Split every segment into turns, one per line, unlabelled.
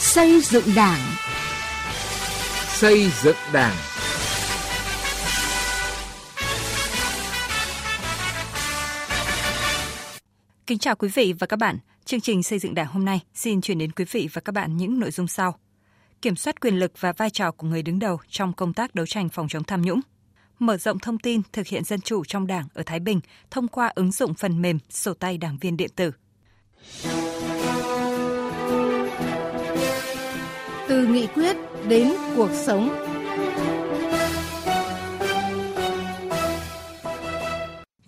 Xây dựng Đảng.
Xây dựng Đảng.
Kính chào quý vị và các bạn. Chương trình xây dựng Đảng hôm nay xin chuyển đến quý vị và các bạn những nội dung sau. Kiểm soát quyền lực và vai trò của người đứng đầu trong công tác đấu tranh phòng chống tham nhũng. Mở rộng thông tin thực hiện dân chủ trong Đảng ở Thái Bình thông qua ứng dụng phần mềm sổ tay đảng viên điện tử.
Từ nghị quyết đến cuộc sống.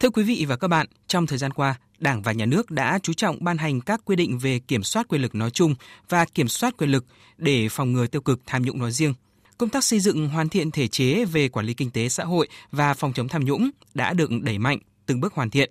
Thưa quý vị và các bạn, trong thời gian qua, Đảng và Nhà nước đã chú trọng ban hành các quy định về kiểm soát quyền lực nói chung và kiểm soát quyền lực để phòng ngừa tiêu cực tham nhũng nói riêng. Công tác xây dựng hoàn thiện thể chế về quản lý kinh tế xã hội và phòng chống tham nhũng đã được đẩy mạnh, từng bước hoàn thiện.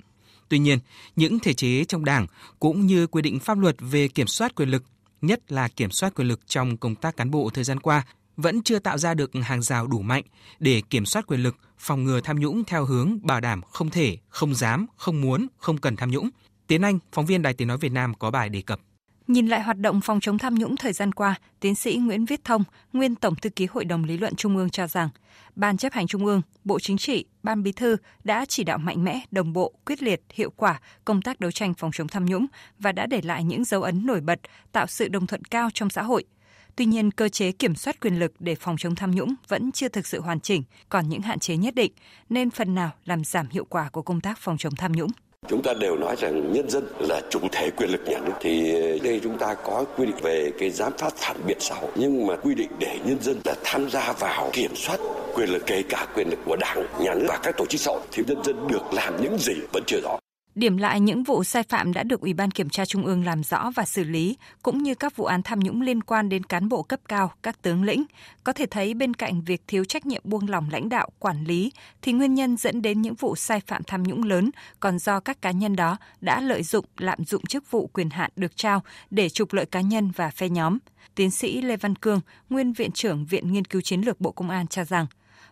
Tuy nhiên, những thể chế trong Đảng cũng như quy định pháp luật về kiểm soát quyền lực, nhất là kiểm soát quyền lực trong công tác cán bộ thời gian qua vẫn chưa tạo ra được hàng rào đủ mạnh để kiểm soát quyền lực, phòng ngừa tham nhũng theo hướng bảo đảm không thể, không dám, không muốn, không cần tham nhũng. Tiến Anh, phóng viên Đài Tiếng Nói Việt Nam có bài đề cập.
Nhìn lại hoạt động phòng chống tham nhũng thời gian qua, tiến sĩ Nguyễn Viết Thông, nguyên Tổng thư ký Hội đồng Lý luận Trung ương cho rằng, Ban chấp hành Trung ương, Bộ Chính trị, Ban Bí thư đã chỉ đạo mạnh mẽ, đồng bộ, quyết liệt, hiệu quả công tác đấu tranh phòng chống tham nhũng và đã để lại những dấu ấn nổi bật, tạo sự đồng thuận cao trong xã hội – Tuy nhiên, cơ chế kiểm soát quyền lực để phòng chống tham nhũng vẫn chưa thực sự hoàn chỉnh, còn những hạn chế nhất định, nên phần nào làm giảm hiệu quả của công tác phòng chống tham nhũng.
Chúng ta đều nói rằng nhân dân là chủ thể quyền lực nhà nước thì ờ, đây chúng ta có quy định về cái giám sát phản biện xã hội nhưng mà quy định để nhân dân là tham gia vào kiểm soát quyền lực kể cả quyền lực của đảng, nhà nước và các tổ chức xã hội thì nhân dân được làm những gì vẫn chưa rõ.
Điểm lại những vụ sai phạm đã được Ủy ban Kiểm tra Trung ương làm rõ và xử lý, cũng như các vụ án tham nhũng liên quan đến cán bộ cấp cao, các tướng lĩnh, có thể thấy bên cạnh việc thiếu trách nhiệm buông lỏng lãnh đạo, quản lý, thì nguyên nhân dẫn đến những vụ sai phạm tham nhũng lớn còn do các cá nhân đó đã lợi dụng, lạm dụng chức vụ quyền hạn được trao để trục lợi cá nhân và phe nhóm. Tiến sĩ Lê Văn Cương, nguyên Viện trưởng Viện Nghiên cứu Chiến lược Bộ Công an cho rằng,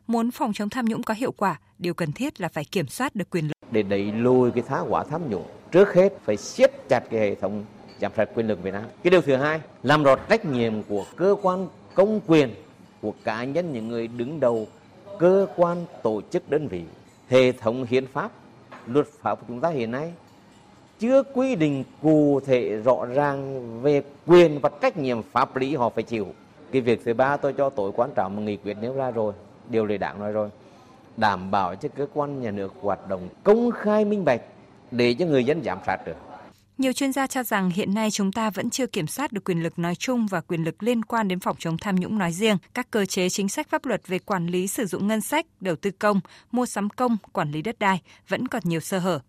muốn phòng chống tham nhũng có hiệu quả, điều cần thiết là phải kiểm soát được quyền lực
để đẩy lùi cái thá quả tham nhũng. Trước hết phải siết chặt cái hệ thống giám sát quyền lực Việt Nam. Cái điều thứ hai, làm rõ trách nhiệm của cơ quan công quyền của cá nhân những người đứng đầu cơ quan tổ chức đơn vị. Hệ thống hiến pháp luật pháp của chúng ta hiện nay chưa quy định cụ thể rõ ràng về quyền và trách nhiệm pháp lý họ phải chịu. Cái việc thứ ba tôi cho tối quan trọng mà nghị quyết nêu ra rồi điều lệ đảng nói rồi đảm bảo cho cơ quan nhà nước hoạt động công khai minh bạch để cho người dân giám sát được.
Nhiều chuyên gia cho rằng hiện nay chúng ta vẫn chưa kiểm soát được quyền lực nói chung và quyền lực liên quan đến phòng chống tham nhũng nói riêng. Các cơ chế chính sách pháp luật về quản lý sử dụng ngân sách, đầu tư công, mua sắm công, quản lý đất đai vẫn còn nhiều sơ hở.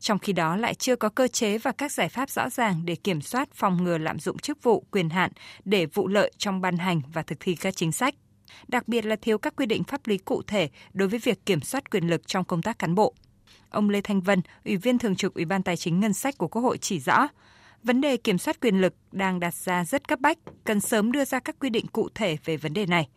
Trong khi đó lại chưa có cơ chế và các giải pháp rõ ràng để kiểm soát phòng ngừa lạm dụng chức vụ, quyền hạn để vụ lợi trong ban hành và thực thi các chính sách đặc biệt là thiếu các quy định pháp lý cụ thể đối với việc kiểm soát quyền lực trong công tác cán bộ. Ông Lê Thanh Vân, Ủy viên Thường trực Ủy ban Tài chính Ngân sách của Quốc hội chỉ rõ, vấn đề kiểm soát quyền lực đang đặt ra rất cấp bách, cần sớm đưa ra các quy định cụ thể về vấn đề này,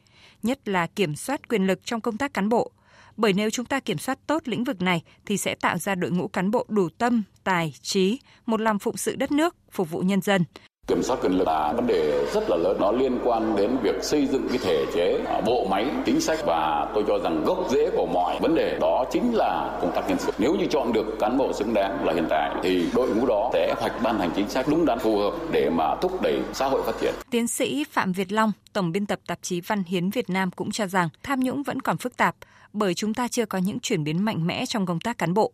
nhất là kiểm soát quyền lực trong công tác cán bộ. Bởi nếu chúng ta kiểm soát tốt lĩnh vực này thì sẽ tạo ra đội ngũ cán bộ đủ tâm, tài, trí, một lòng phụng sự đất nước, phục vụ nhân dân,
Kiểm soát quyền lực là vấn đề rất là lớn, nó liên quan đến việc xây dựng cái thể chế, à, bộ máy, chính sách và tôi cho rằng gốc rễ của mọi vấn đề đó chính là công tác nhân sự. Nếu như chọn được cán bộ xứng đáng là hiện tại thì đội ngũ đó sẽ hoạch ban hành chính sách đúng đắn phù hợp để mà thúc đẩy xã hội phát triển.
Tiến sĩ Phạm Việt Long, tổng biên tập tạp chí Văn Hiến Việt Nam cũng cho rằng tham nhũng vẫn còn phức tạp bởi chúng ta chưa có những chuyển biến mạnh mẽ trong công tác cán bộ.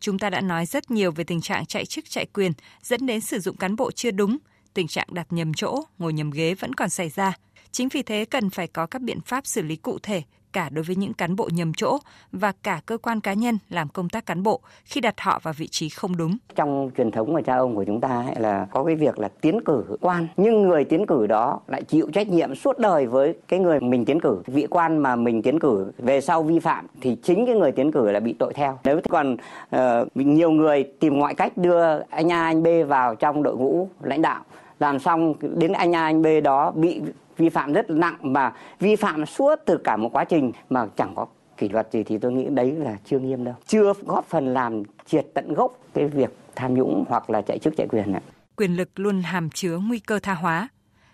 Chúng ta đã nói rất nhiều về tình trạng chạy chức chạy quyền dẫn đến sử dụng cán bộ chưa đúng, tình trạng đặt nhầm chỗ, ngồi nhầm ghế vẫn còn xảy ra. Chính vì thế cần phải có các biện pháp xử lý cụ thể cả đối với những cán bộ nhầm chỗ và cả cơ quan cá nhân làm công tác cán bộ khi đặt họ vào vị trí không đúng.
Trong truyền thống của cha ông của chúng ta ấy là có cái việc là tiến cử quan, nhưng người tiến cử đó lại chịu trách nhiệm suốt đời với cái người mình tiến cử. Vị quan mà mình tiến cử về sau vi phạm thì chính cái người tiến cử là bị tội theo. Nếu còn uh, nhiều người tìm mọi cách đưa anh A anh B vào trong đội ngũ lãnh đạo làm xong đến anh A anh B đó bị vi phạm rất nặng mà vi phạm suốt từ cả một quá trình mà chẳng có kỷ luật gì thì tôi nghĩ đấy là chưa nghiêm đâu chưa góp phần làm triệt tận gốc cái việc tham nhũng hoặc là chạy chức chạy quyền này.
quyền lực luôn hàm chứa nguy cơ tha hóa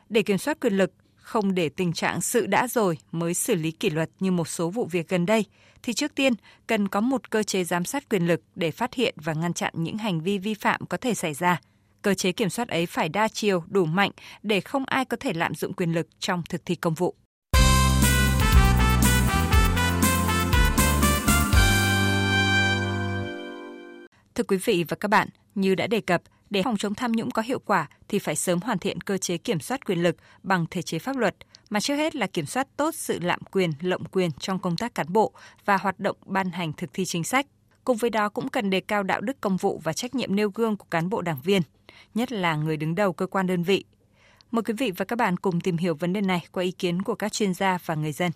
Để kiểm soát quyền lực, không để tình trạng sự đã rồi mới xử lý kỷ luật như một số vụ việc gần đây, thì trước tiên cần có một cơ chế giám sát quyền lực để phát hiện và ngăn chặn những hành vi vi phạm có thể xảy ra. Cơ chế kiểm soát ấy phải đa chiều, đủ mạnh để không ai có thể lạm dụng quyền lực trong thực thi công vụ. Thưa quý vị và các bạn, như đã đề cập, để phòng chống tham nhũng có hiệu quả thì phải sớm hoàn thiện cơ chế kiểm soát quyền lực bằng thể chế pháp luật, mà trước hết là kiểm soát tốt sự lạm quyền, lộng quyền trong công tác cán bộ và hoạt động ban hành thực thi chính sách. Cùng với đó cũng cần đề cao đạo đức công vụ và trách nhiệm nêu gương của cán bộ đảng viên, nhất là người đứng đầu cơ quan đơn vị. Mời quý vị và các bạn cùng tìm hiểu vấn đề này qua ý kiến của các chuyên gia và người dân.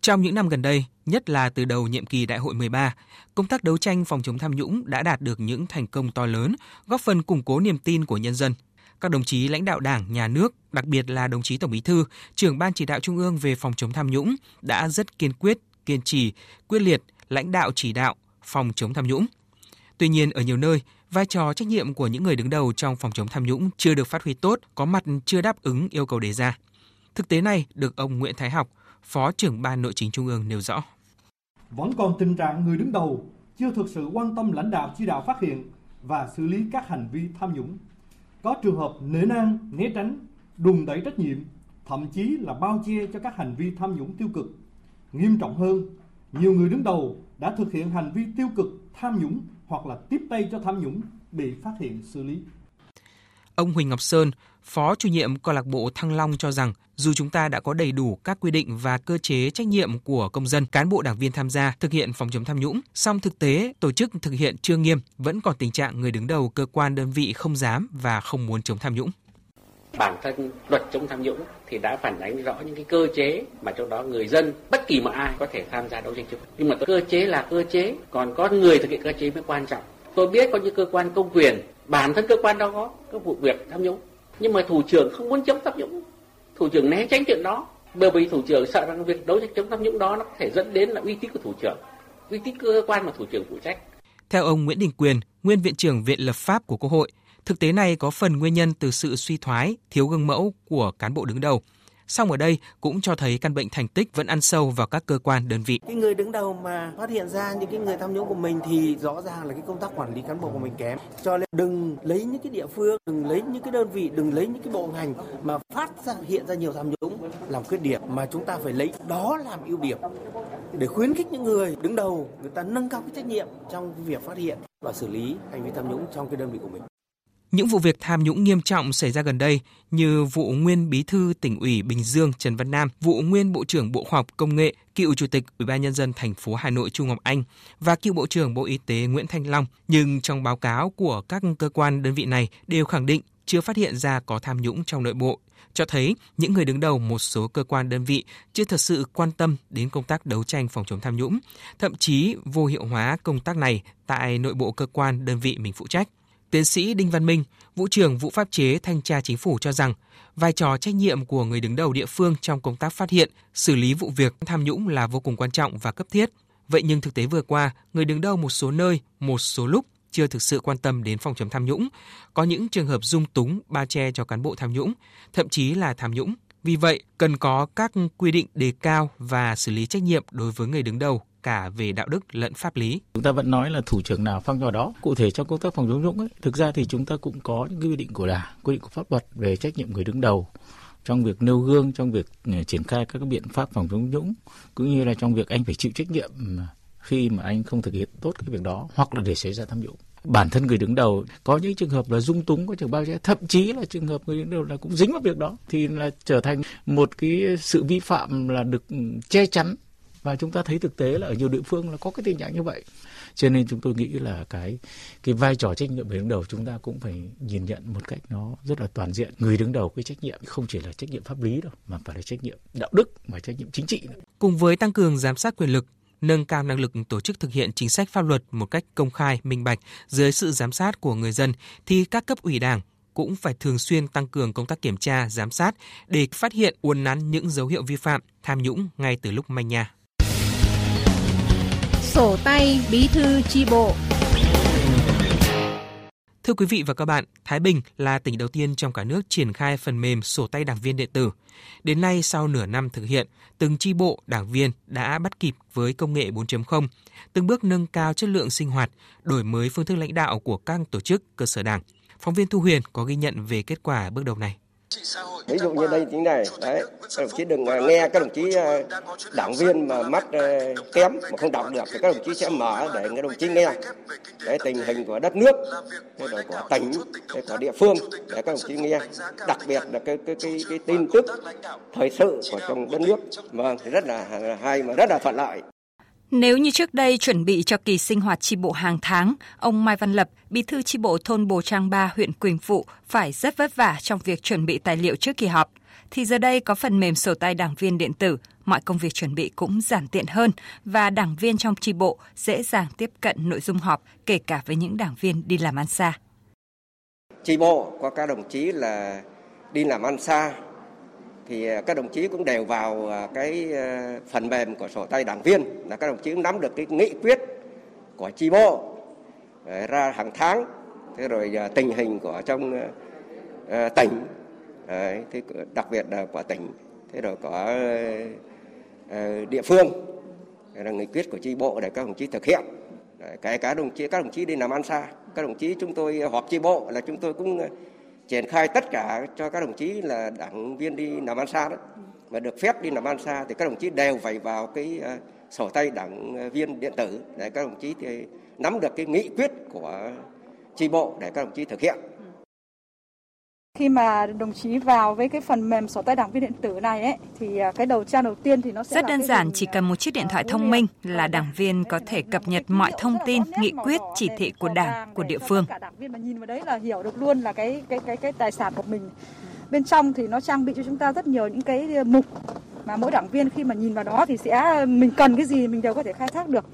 Trong những năm gần đây, nhất là từ đầu nhiệm kỳ đại hội 13, công tác đấu tranh phòng chống tham nhũng đã đạt được những thành công to lớn, góp phần củng cố niềm tin của nhân dân. Các đồng chí lãnh đạo Đảng, Nhà nước, đặc biệt là đồng chí Tổng Bí thư, trưởng Ban chỉ đạo Trung ương về phòng chống tham nhũng đã rất kiên quyết, kiên trì, quyết liệt lãnh đạo chỉ đạo phòng chống tham nhũng. Tuy nhiên ở nhiều nơi, vai trò trách nhiệm của những người đứng đầu trong phòng chống tham nhũng chưa được phát huy tốt, có mặt chưa đáp ứng yêu cầu đề ra. Thực tế này được ông Nguyễn Thái Học, Phó trưởng Ban Nội chính Trung ương nêu rõ.
Vẫn còn tình trạng người đứng đầu chưa thực sự quan tâm lãnh đạo chỉ đạo phát hiện và xử lý các hành vi tham nhũng. Có trường hợp nể nang, né tránh, đùn đẩy trách nhiệm, thậm chí là bao che cho các hành vi tham nhũng tiêu cực. Nghiêm trọng hơn, nhiều người đứng đầu đã thực hiện hành vi tiêu cực tham nhũng hoặc là tiếp tay cho tham nhũng bị phát hiện xử lý.
Ông Huỳnh Ngọc Sơn, Phó chủ nhiệm câu lạc bộ Thăng Long cho rằng dù chúng ta đã có đầy đủ các quy định và cơ chế trách nhiệm của công dân, cán bộ đảng viên tham gia thực hiện phòng chống tham nhũng, song thực tế tổ chức thực hiện chưa nghiêm, vẫn còn tình trạng người đứng đầu cơ quan đơn vị không dám và không muốn chống tham nhũng.
Bản thân luật chống tham nhũng thì đã phản ánh rõ những cái cơ chế mà trong đó người dân bất kỳ một ai có thể tham gia đấu tranh chống. Nhưng mà cơ chế là cơ chế, còn con người thực hiện cơ chế mới quan trọng. Tôi biết có những cơ quan công quyền, bản thân cơ quan đó có các vụ việc tham nhũng nhưng mà thủ trưởng không muốn chống tham nhũng thủ trưởng né tránh chuyện đó bởi vì thủ trưởng sợ rằng việc đấu tranh chống tham nhũng đó nó có thể dẫn đến là uy tín của thủ trưởng uy tín cơ quan mà thủ trưởng phụ trách
theo ông Nguyễn Đình Quyền, nguyên viện trưởng Viện Lập pháp của Quốc hội, thực tế này có phần nguyên nhân từ sự suy thoái, thiếu gương mẫu của cán bộ đứng đầu, Song ở đây cũng cho thấy căn bệnh thành tích vẫn ăn sâu vào các cơ quan đơn vị.
Cái người đứng đầu mà phát hiện ra những cái người tham nhũng của mình thì rõ ràng là cái công tác quản lý cán bộ của mình kém. Cho nên đừng lấy những cái địa phương, đừng lấy những cái đơn vị, đừng lấy những cái bộ ngành mà phát ra hiện ra nhiều tham nhũng làm khuyết điểm mà chúng ta phải lấy đó làm ưu điểm để khuyến khích những người đứng đầu người ta nâng cao cái trách nhiệm trong việc phát hiện và xử lý hành vi tham nhũng trong cái đơn vị của mình.
Những vụ việc tham nhũng nghiêm trọng xảy ra gần đây như vụ nguyên bí thư tỉnh ủy Bình Dương Trần Văn Nam, vụ nguyên Bộ trưởng Bộ Khoa học Công nghệ, cựu Chủ tịch Ủy ban nhân dân thành phố Hà Nội Trung Ngọc Anh và cựu Bộ trưởng Bộ Y tế Nguyễn Thanh Long, nhưng trong báo cáo của các cơ quan đơn vị này đều khẳng định chưa phát hiện ra có tham nhũng trong nội bộ, cho thấy những người đứng đầu một số cơ quan đơn vị chưa thật sự quan tâm đến công tác đấu tranh phòng chống tham nhũng, thậm chí vô hiệu hóa công tác này tại nội bộ cơ quan đơn vị mình phụ trách. Tiến sĩ Đinh Văn Minh, vụ trưởng vụ pháp chế thanh tra chính phủ cho rằng vai trò trách nhiệm của người đứng đầu địa phương trong công tác phát hiện, xử lý vụ việc tham nhũng là vô cùng quan trọng và cấp thiết. Vậy nhưng thực tế vừa qua, người đứng đầu một số nơi, một số lúc chưa thực sự quan tâm đến phòng chống tham nhũng, có những trường hợp dung túng ba che cho cán bộ tham nhũng, thậm chí là tham nhũng. Vì vậy, cần có các quy định đề cao và xử lý trách nhiệm đối với người đứng đầu cả về đạo đức lẫn pháp lý.
Chúng ta vẫn nói là thủ trưởng nào phong trào đó. Cụ thể trong công tác phòng chống nhũng ấy, thực ra thì chúng ta cũng có những quy định của Đảng, quy định của pháp luật về trách nhiệm người đứng đầu trong việc nêu gương, trong việc ừ, triển khai các biện pháp phòng chống nhũng, cũng như là trong việc anh phải chịu trách nhiệm ừ, khi mà anh không thực hiện tốt cái việc đó hoặc là để xảy ra tham nhũng bản thân người đứng đầu có những trường hợp là dung túng có trường bao che thậm chí là trường hợp người đứng đầu là cũng dính vào việc đó thì là trở thành một cái sự vi phạm là được ừ, che chắn và chúng ta thấy thực tế là ở nhiều địa phương là có cái tình trạng như vậy cho nên chúng tôi nghĩ là cái cái vai trò trách nhiệm người đứng đầu chúng ta cũng phải nhìn nhận một cách nó rất là toàn diện người đứng đầu cái trách nhiệm không chỉ là trách nhiệm pháp lý đâu mà phải là trách nhiệm đạo đức và trách nhiệm chính trị nữa.
cùng với tăng cường giám sát quyền lực nâng cao năng lực tổ chức thực hiện chính sách pháp luật một cách công khai, minh bạch dưới sự giám sát của người dân thì các cấp ủy Đảng cũng phải thường xuyên tăng cường công tác kiểm tra, giám sát để phát hiện uốn nắn những dấu hiệu vi phạm, tham nhũng ngay từ lúc manh nha.
Sổ tay bí thư chi bộ
Thưa quý vị và các bạn, Thái Bình là tỉnh đầu tiên trong cả nước triển khai phần mềm sổ tay đảng viên điện tử. Đến nay, sau nửa năm thực hiện, từng chi bộ đảng viên đã bắt kịp với công nghệ 4.0, từng bước nâng cao chất lượng sinh hoạt, đổi mới phương thức lãnh đạo của các tổ chức cơ sở đảng. Phóng viên Thu Huyền có ghi nhận về kết quả bước đầu này.
Ví dụ như đây như này, đấy, các đồng chí đừng nghe các đồng chí à, đảng viên mà mắt à, kém mà không đọc được thì các đồng chí sẽ mở để các đồng chí nghe cái tình hình của đất nước, rồi của tỉnh, của địa phương để các đồng chí nghe. Đặc biệt là cái cái cái, cái tin tức thời sự của trong đất nước, vâng rất là hay mà rất là thuận lợi.
Nếu như trước đây chuẩn bị cho kỳ sinh hoạt tri bộ hàng tháng, ông Mai Văn Lập, bí thư tri bộ thôn Bồ Trang Ba, huyện Quỳnh Phụ phải rất vất vả trong việc chuẩn bị tài liệu trước kỳ họp, thì giờ đây có phần mềm sổ tay đảng viên điện tử, mọi công việc chuẩn bị cũng giản tiện hơn và đảng viên trong tri bộ dễ dàng tiếp cận nội dung họp, kể cả với những đảng viên đi làm ăn xa.
Tri bộ có các đồng chí là đi làm ăn xa thì à, các đồng chí cũng đều vào à, cái à, phần mềm của sổ tay đảng viên. Là các đồng chí cũng nắm được cái nghị quyết của chi bộ ra hàng tháng. Thế rồi tình hình của trong tỉnh thế đặc biệt là của tỉnh, thế rồi có địa phương. Là nghị quyết của chi bộ để các đồng chí thực hiện. Kể cả đồng chí, các đồng chí đi làm ăn xa, các đồng chí chúng tôi họp chi bộ là chúng tôi cũng triển khai tất cả cho các đồng chí là đảng viên đi làm ăn xa đó. Mà được phép đi làm ăn xa thì các đồng chí đều phải vào cái ờ, sổ tay đảng ờ, viên điện tử để các đồng chí thì nắm được cái nghị quyết của tri bộ để các đồng chí thực hiện
khi mà đồng chí vào với cái phần mềm sổ tay đảng viên điện tử này ấy thì à, cái đầu trang đầu tiên thì nó sẽ
rất đơn giản chỉ cần một chiếc điện thoại thông minh là đảng viên có thể cập nhật mọi thông tin nghị quyết chỉ thị của đảng của địa phương.
cả đảng viên mà nhìn vào đấy là hiểu được luôn là cái cái cái cái tài sản của mình. Bên trong thì nó trang bị cho chúng ta rất nhiều những cái mục mà mỗi đảng viên khi mà nhìn vào đó thì sẽ mình cần cái gì mình đều có thể khai thác được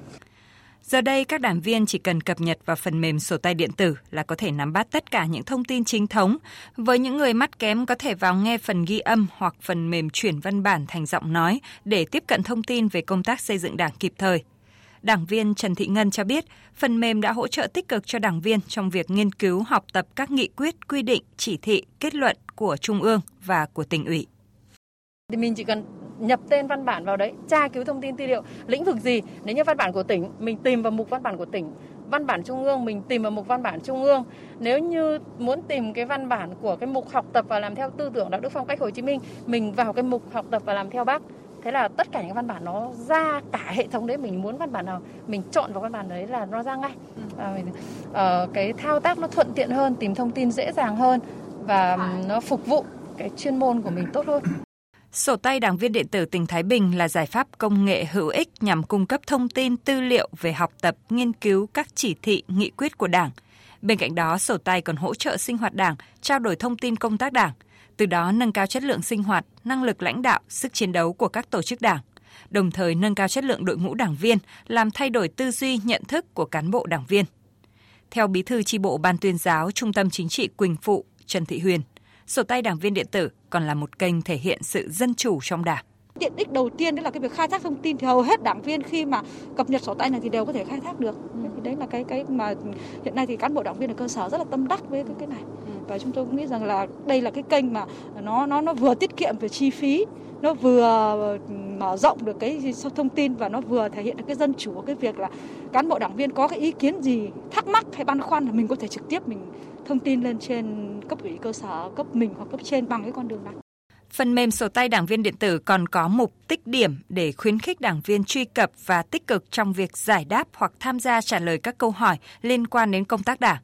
Giờ đây, các đảng viên chỉ cần cập nhật vào phần mềm sổ tay điện tử là có thể nắm bắt tất cả những thông tin chính thống. Với những người mắt kém có thể vào nghe phần ghi âm hoặc phần mềm chuyển văn bản thành giọng nói để tiếp cận thông tin về công tác xây dựng đảng kịp thời. Đảng viên Trần Thị Ngân cho biết, phần mềm đã hỗ trợ tích cực cho đảng viên trong việc nghiên cứu học tập các nghị quyết, quy định, chỉ thị, kết luận của Trung ương và của tỉnh ủy.
Thì mình chỉ cần nhập tên văn bản vào đấy, tra cứu thông tin tư liệu, lĩnh vực gì. Nếu như văn bản của tỉnh, mình tìm vào mục văn bản của tỉnh. Văn bản trung ương, mình tìm vào mục văn bản trung ương. Nếu như muốn tìm cái văn bản của cái mục học tập và làm theo tư tưởng đạo đức phong cách Hồ Chí Minh, mình vào cái mục học tập và làm theo bác. Thế là tất cả những văn bản nó ra cả hệ thống đấy mình muốn văn bản nào mình chọn vào văn bản đấy là nó ra ngay. À, mình, uh, cái thao tác nó thuận tiện hơn, tìm thông tin dễ dàng hơn và nó phục vụ cái chuyên môn của mình tốt hơn.
Sổ tay đảng viên điện tử tỉnh Thái Bình là giải pháp công nghệ hữu ích nhằm cung cấp thông tin tư liệu về học tập, nghiên cứu các chỉ thị, nghị quyết của Đảng. Bên cạnh đó, sổ tay còn hỗ trợ sinh hoạt Đảng, trao đổi thông tin công tác Đảng, từ đó nâng cao chất lượng sinh hoạt, năng lực lãnh đạo, sức chiến đấu của các tổ chức Đảng, đồng thời nâng cao chất lượng đội ngũ đảng viên, làm thay đổi tư duy, nhận thức của cán bộ đảng viên. Theo Bí thư tri bộ Ban tuyên giáo Trung tâm Chính trị Quỳnh Phụ Trần Thị Huyền, sổ tay đảng viên điện tử còn là một kênh thể hiện sự dân chủ trong đảng.
Tiện ích đầu tiên đấy là cái việc khai thác thông tin thì hầu hết đảng viên khi mà cập nhật sổ tay này thì đều có thể khai thác được. Thì đấy là cái cái mà hiện nay thì cán bộ đảng viên ở cơ sở rất là tâm đắc với cái cái này. Và chúng tôi cũng nghĩ rằng là đây là cái kênh mà nó nó nó vừa tiết kiệm về chi phí, nó vừa mở rộng được cái thông tin và nó vừa thể hiện được cái dân chủ cái việc là cán bộ đảng viên có cái ý kiến gì thắc mắc hay băn khoăn là mình có thể trực tiếp mình thông tin lên trên cấp ủy cơ sở, cấp mình hoặc cấp trên bằng cái con đường này.
Phần mềm sổ tay đảng viên điện tử còn có mục tích điểm để khuyến khích đảng viên truy cập và tích cực trong việc giải đáp hoặc tham gia trả lời các câu hỏi liên quan đến công tác đảng.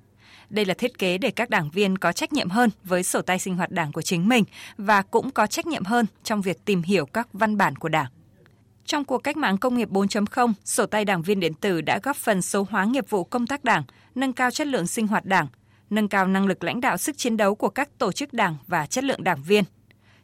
Đây là thiết kế để các đảng viên có trách nhiệm hơn với sổ tay sinh hoạt đảng của chính mình và cũng có trách nhiệm hơn trong việc tìm hiểu các văn bản của đảng. Trong cuộc cách mạng công nghiệp 4.0, sổ tay đảng viên điện tử đã góp phần số hóa nghiệp vụ công tác đảng, nâng cao chất lượng sinh hoạt đảng, nâng cao năng lực lãnh đạo sức chiến đấu của các tổ chức đảng và chất lượng đảng viên.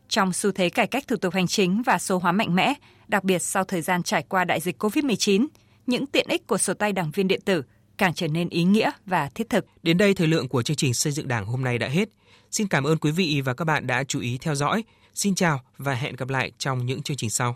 Trong xu thế cải cách thủ tục hành chính và số hóa mạnh mẽ, đặc biệt sau thời gian trải qua đại dịch COVID-19, những tiện ích của sổ tay đảng viên điện tử càng trở nên ý nghĩa và thiết thực.
Đến đây thời lượng của chương trình xây dựng Đảng hôm nay đã hết. Xin cảm ơn quý vị và các bạn đã chú ý theo dõi. Xin chào và hẹn gặp lại trong những chương trình sau.